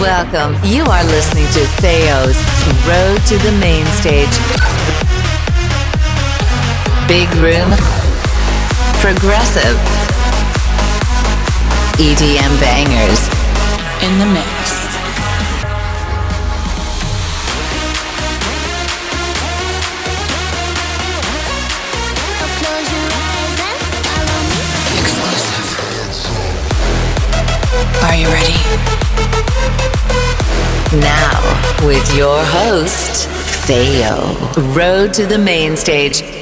Welcome. You are listening to Theo's Road to the Main Stage. Big Room. Progressive. EDM bangers. In the mix. Are you ready? Now, with your host, Theo. Road to the Main Stage.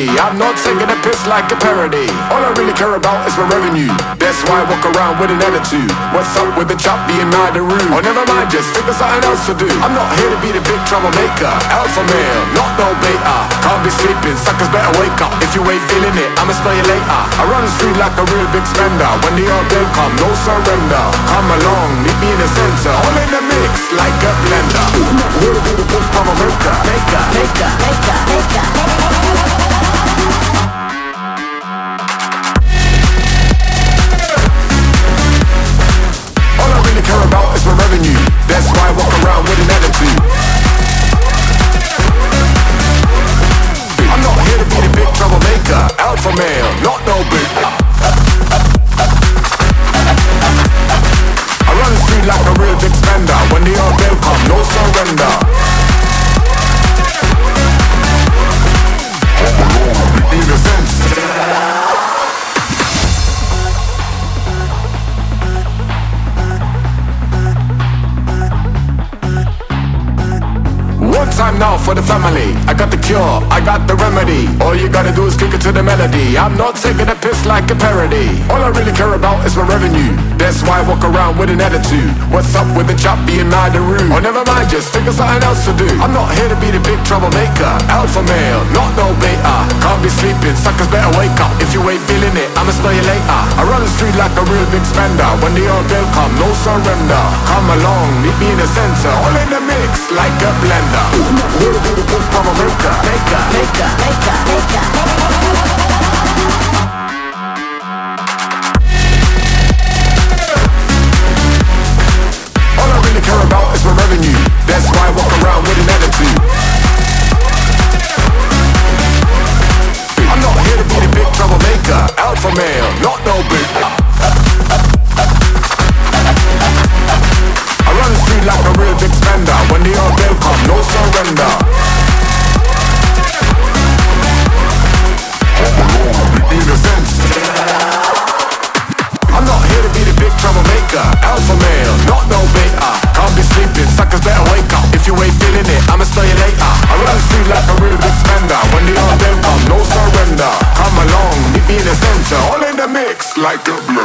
The. I'm not taking a piss like a parody. All I really care about is my revenue. That's why I walk around with an attitude. What's up with the chop being mad and rude? Oh, never mind, just figure something else to do. I'm not here to be the big troublemaker. Alpha male, not no beta. Can't be sleeping, suckers better wake up. If you ain't feeling it, I'ma spell you later. I run the street like a real big spender. When the all day come, no surrender. Come along, meet me in the center. All in the mix like a blender. The big troublemaker. Maker, maker, maker, maker. Walk around with an attitude. What's up with the chop being mad and rude? Oh, never mind, just figure something else to do. I'm not here to be the big troublemaker. Alpha male, not no beta. Can't be sleeping, suckers better wake up. If you ain't feeling it, I'ma spell you later. I run the street like a real big spender. When the old bill come, no surrender. Come along, meet me in the center. All in the mix like a blender. Big troublemaker. Maker, maker, maker, maker. All like a blender.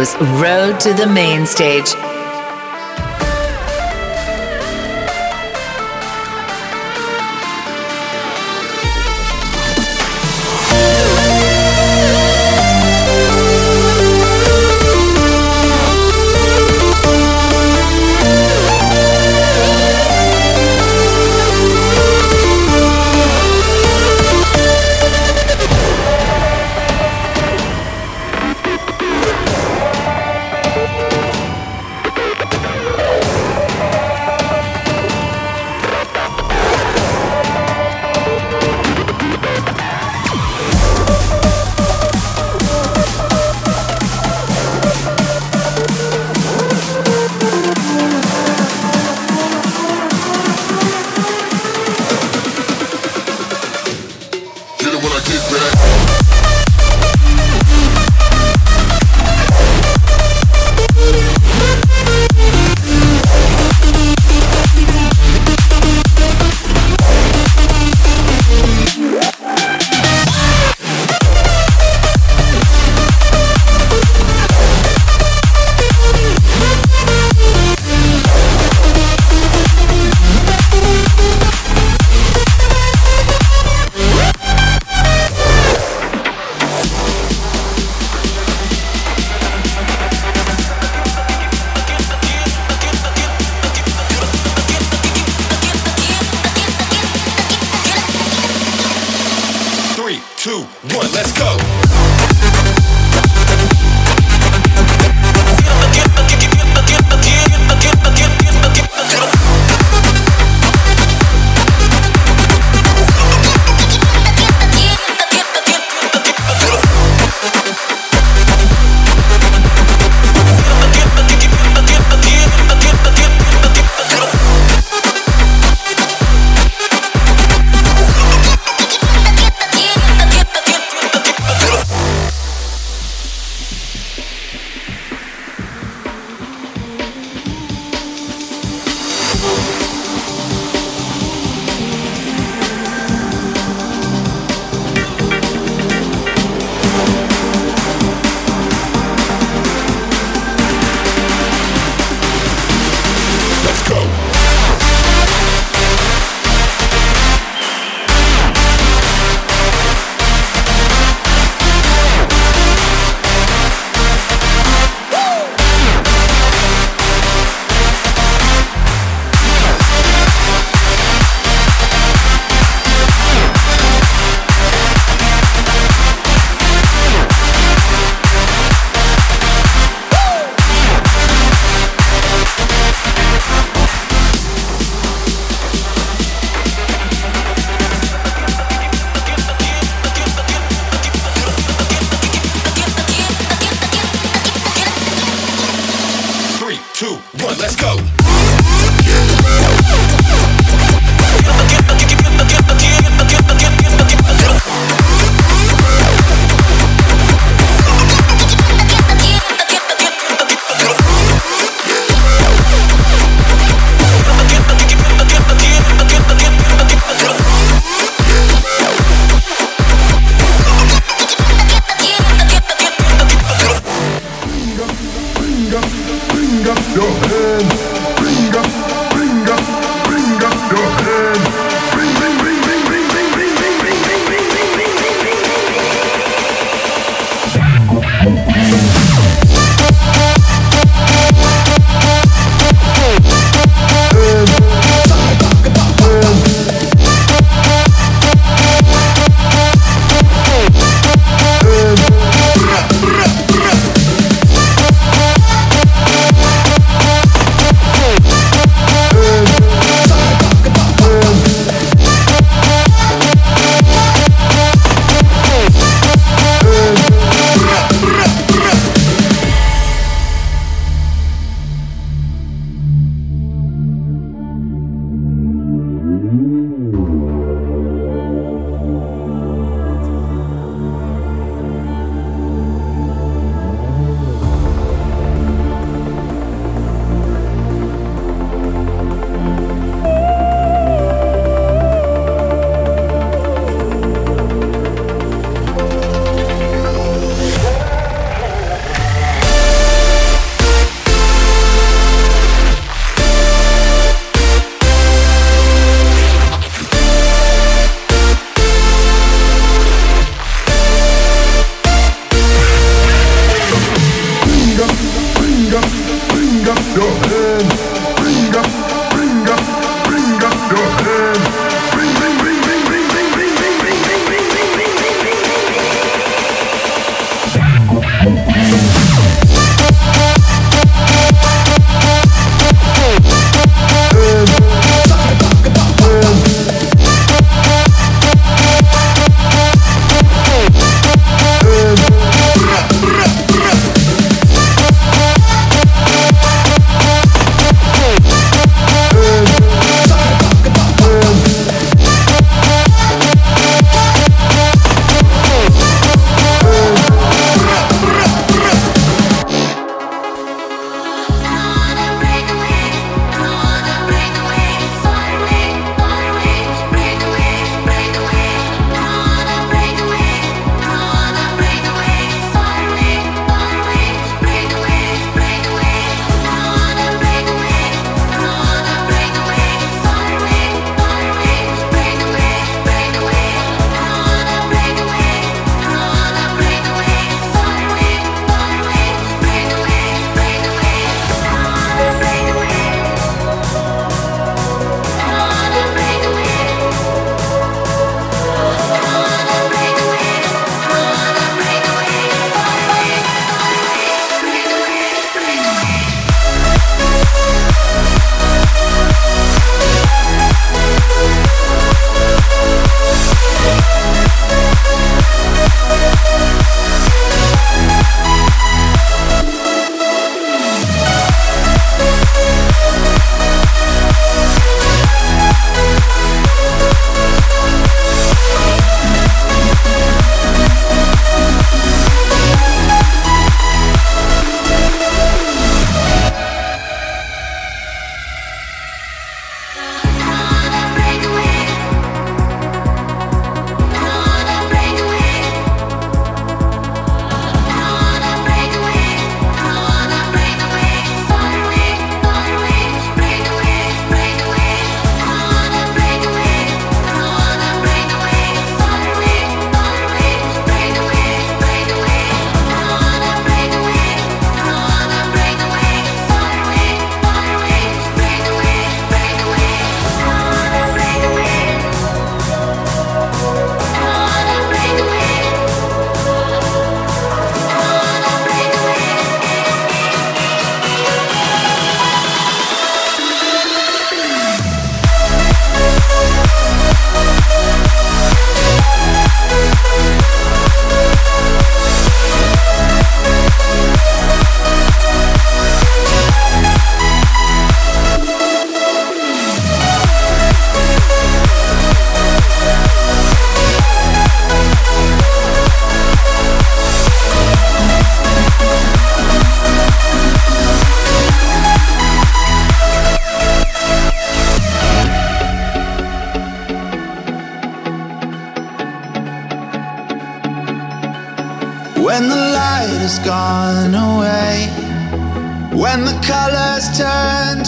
Road to the Main Stage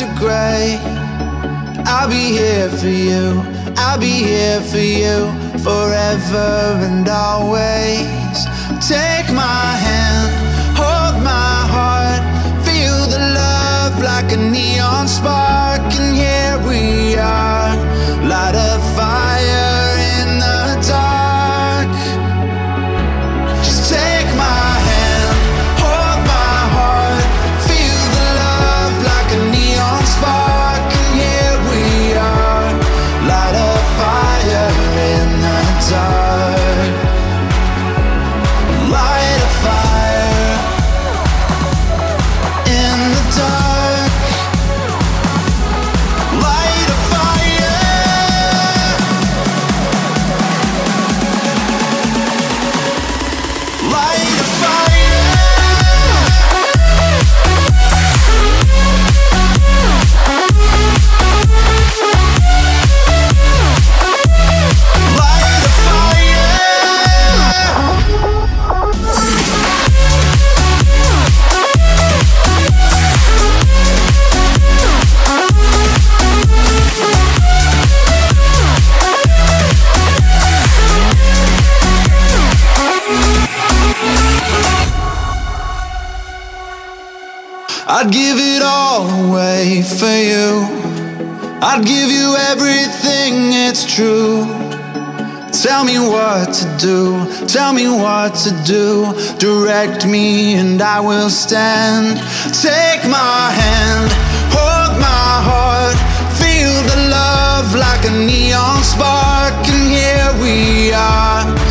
to gray. I'll be here for you, I'll be here for you forever and always. Take my hand, hold my heart, feel the love like a neon spark, and here we are, light a fire. I'd give it all away for you. I'd give you everything, it's true. Tell me what to do, tell me what to do. Direct me and I will stand. Take my hand, hold my heart. Feel the love like a neon spark, and here we are.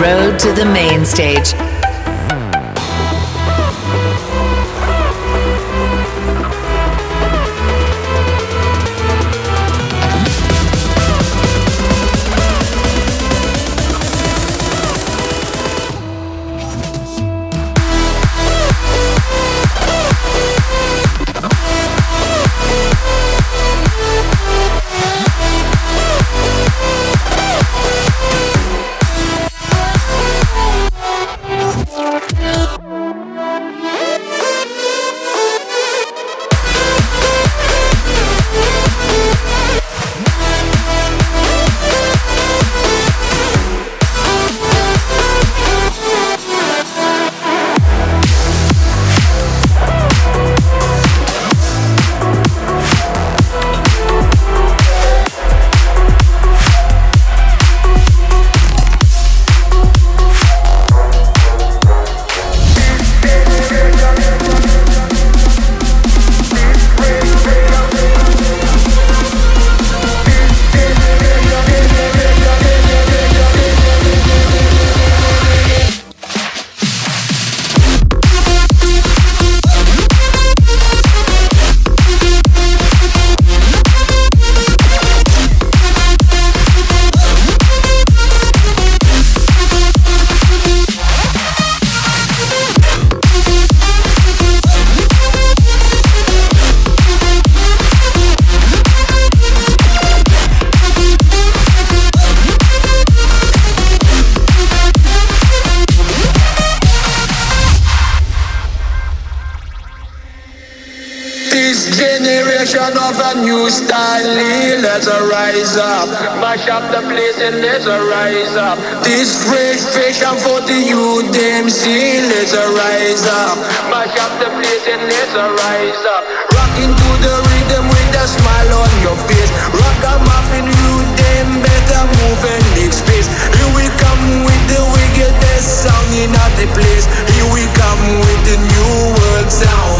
Road to the Main Stage. generation of a new style. Let's rise up. Mash up the place and let's rise up. This fresh fashion for the youth, them see. Let's rise up. Mash up the place and let's rise up. Rocking to the rhythm with a smile on your face. Rock a muffin, you them better move and leave space. Here we come with the wickedest sound in the place. Here we come with the new world sound.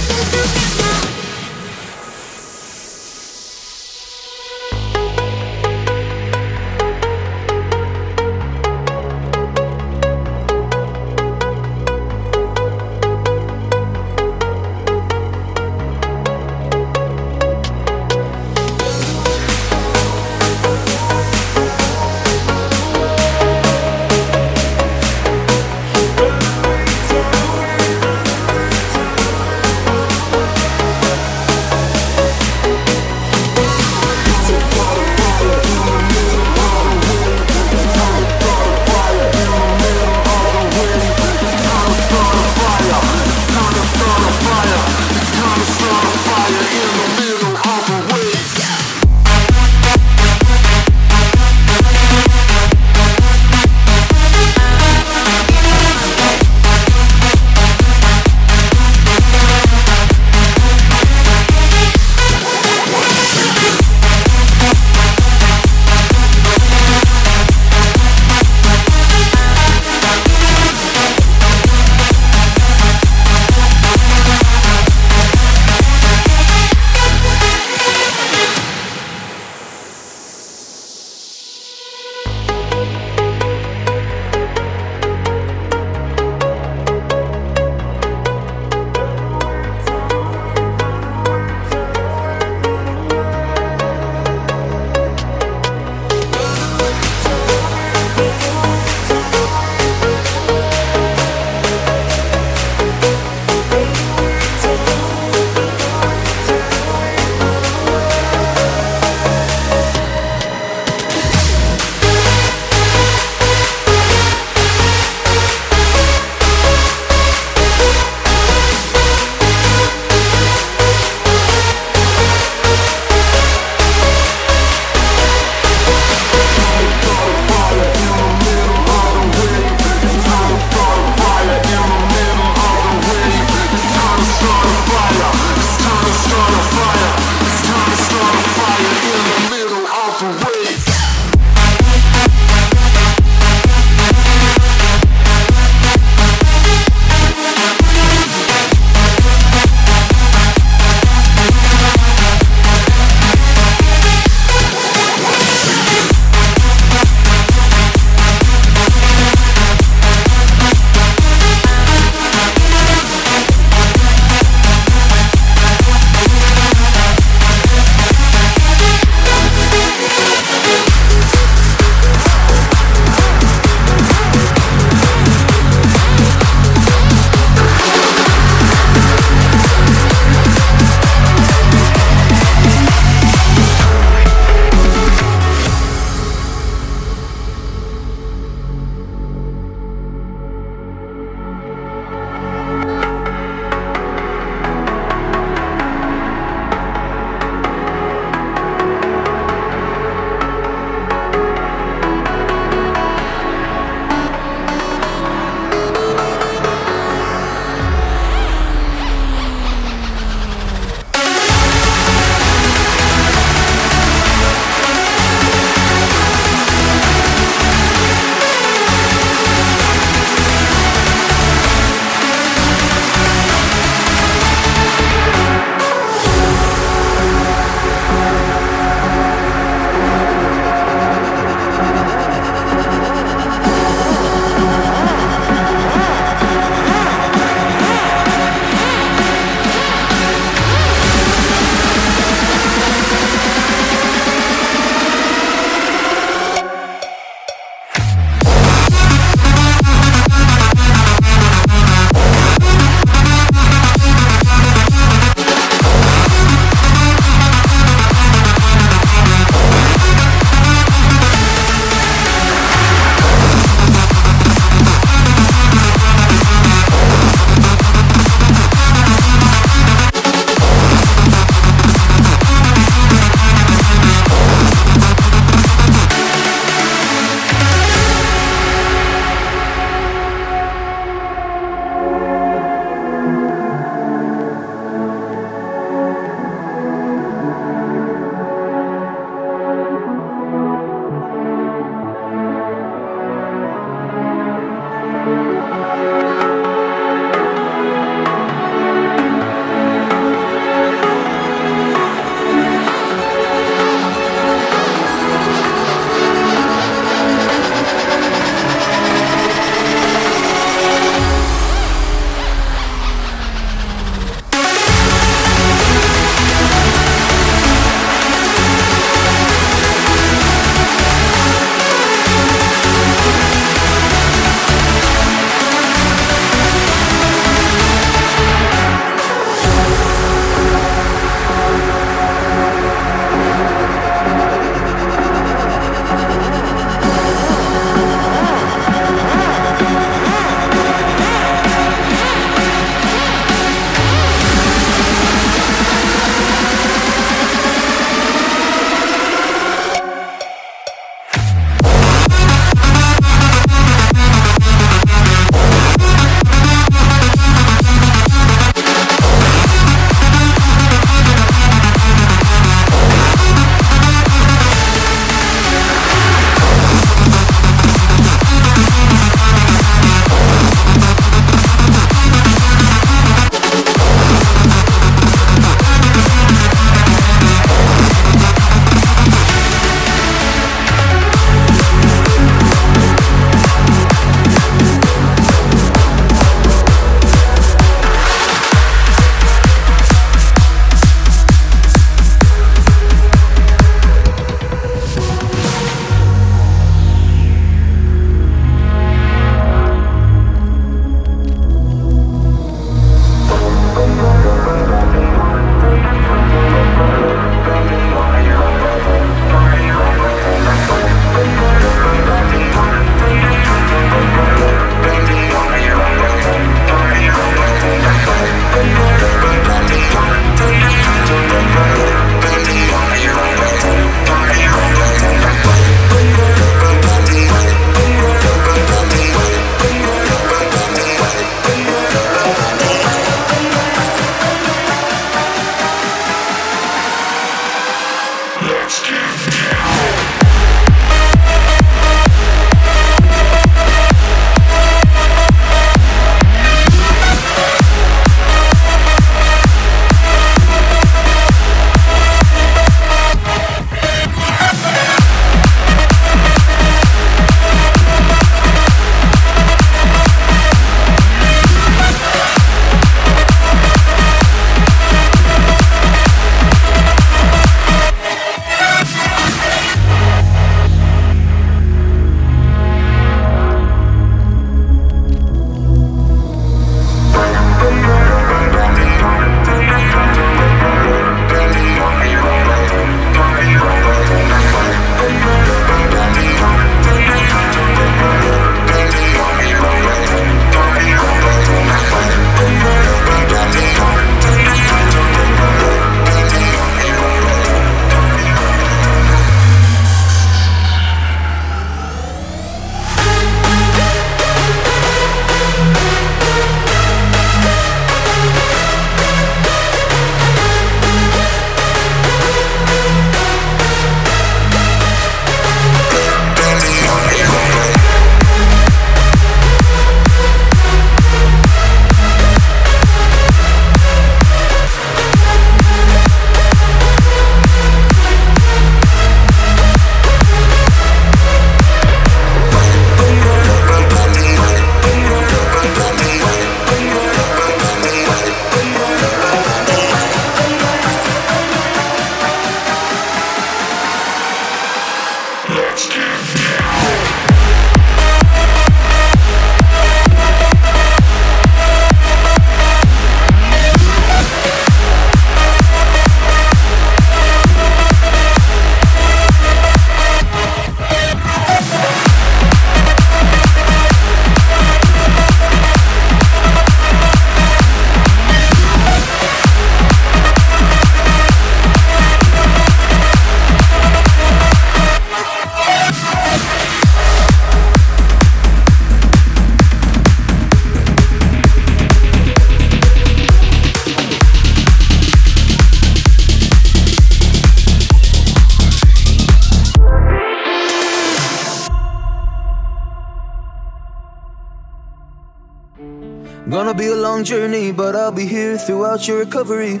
Gonna be a long journey, but I'll be here throughout your recovery.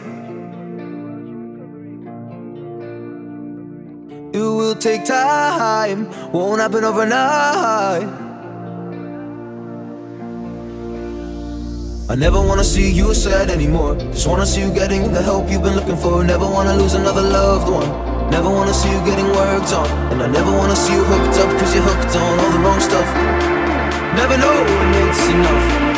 It will take time, won't happen overnight. I never wanna see you sad anymore. Just wanna see you getting the help you've been looking for. Never wanna lose another loved one. Never wanna see you getting worked on. And I never wanna see you hooked up, cause you're hooked on all the wrong stuff. Never know when it's enough.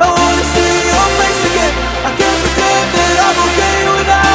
I wanna see your face again. I can't pretend that I'm okay without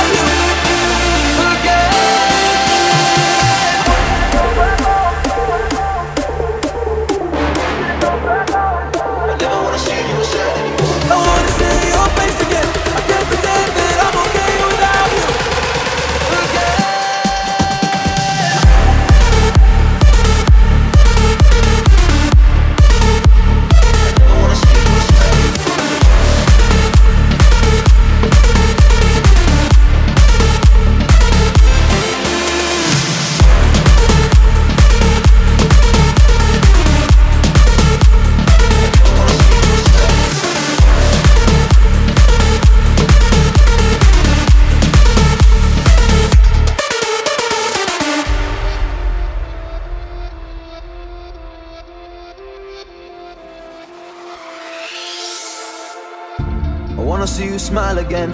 I wanna see you smile again.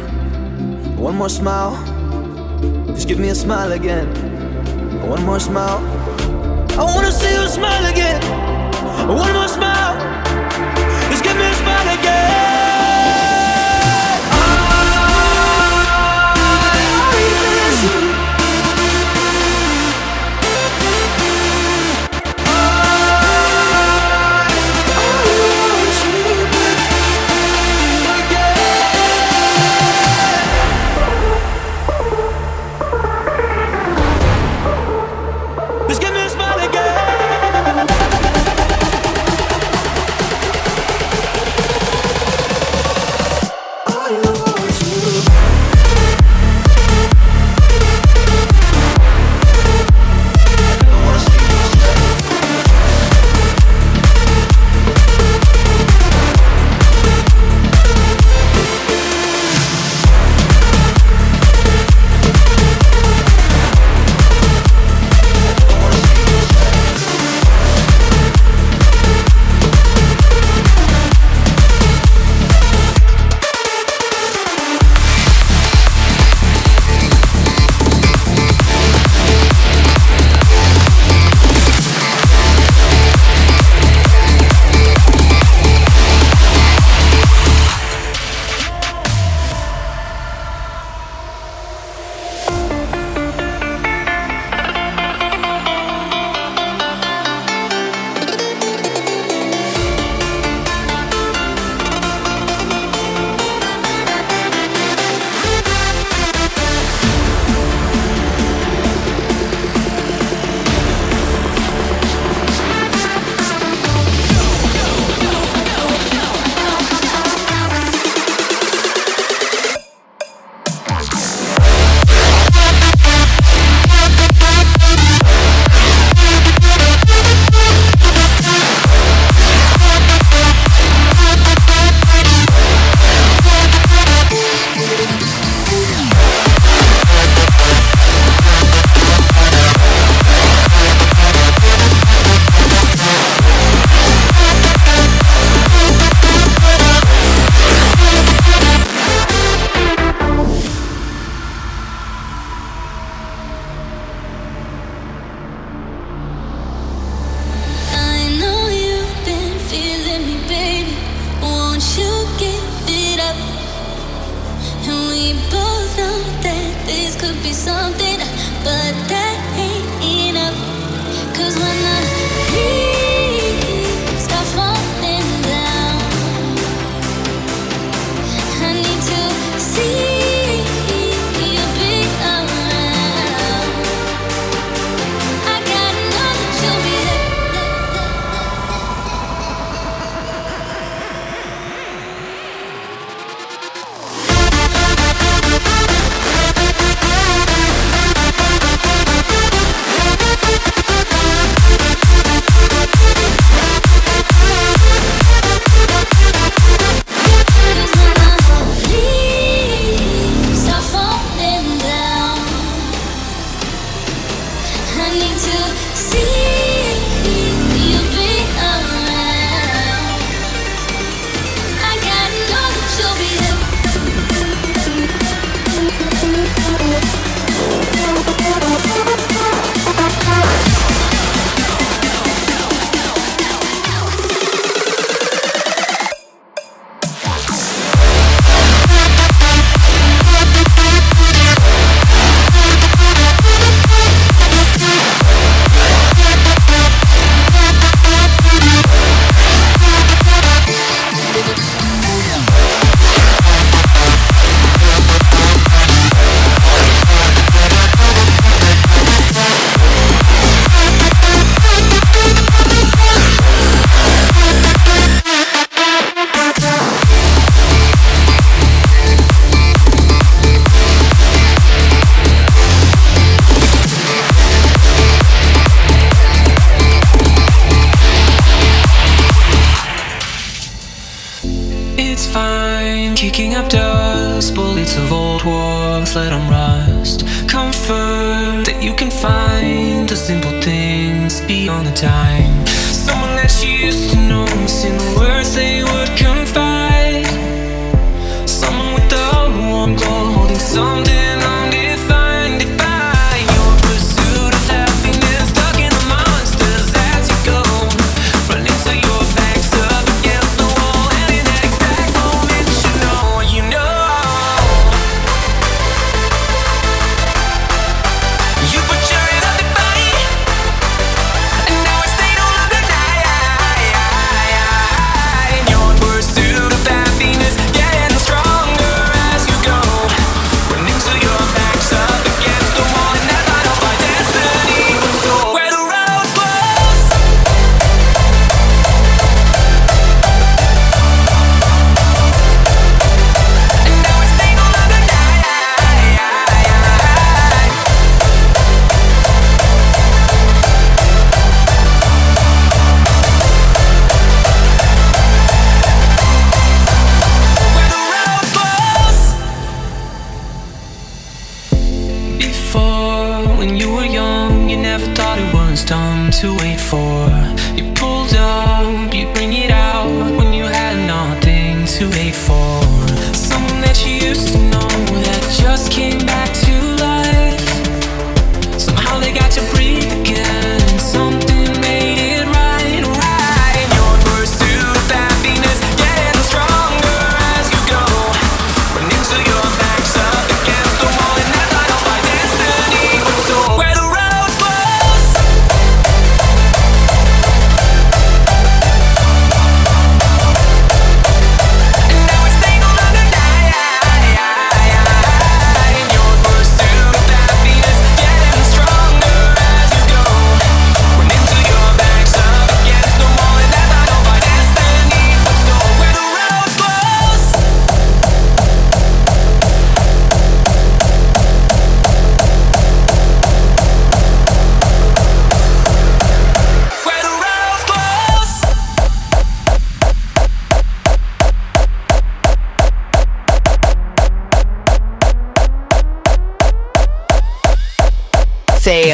One more smile. Just give me a smile again. One more smile. I wanna see you smile again. One more smile. Just give me a smile again.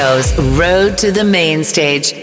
Road to the Main Stage